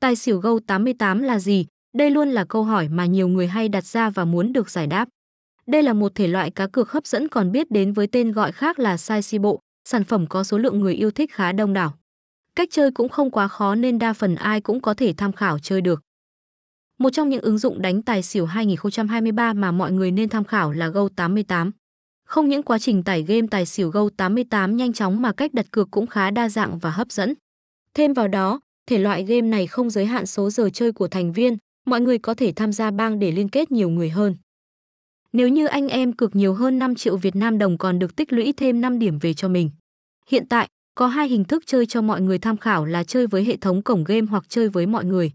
Tài xỉu gâu 88 là gì? Đây luôn là câu hỏi mà nhiều người hay đặt ra và muốn được giải đáp. Đây là một thể loại cá cược hấp dẫn còn biết đến với tên gọi khác là sai si bộ, sản phẩm có số lượng người yêu thích khá đông đảo. Cách chơi cũng không quá khó nên đa phần ai cũng có thể tham khảo chơi được. Một trong những ứng dụng đánh tài xỉu 2023 mà mọi người nên tham khảo là Go 88. Không những quá trình tải game tài xỉu Go 88 nhanh chóng mà cách đặt cược cũng khá đa dạng và hấp dẫn. Thêm vào đó, thể loại game này không giới hạn số giờ chơi của thành viên, mọi người có thể tham gia bang để liên kết nhiều người hơn. Nếu như anh em cược nhiều hơn 5 triệu Việt Nam đồng còn được tích lũy thêm 5 điểm về cho mình. Hiện tại, có hai hình thức chơi cho mọi người tham khảo là chơi với hệ thống cổng game hoặc chơi với mọi người.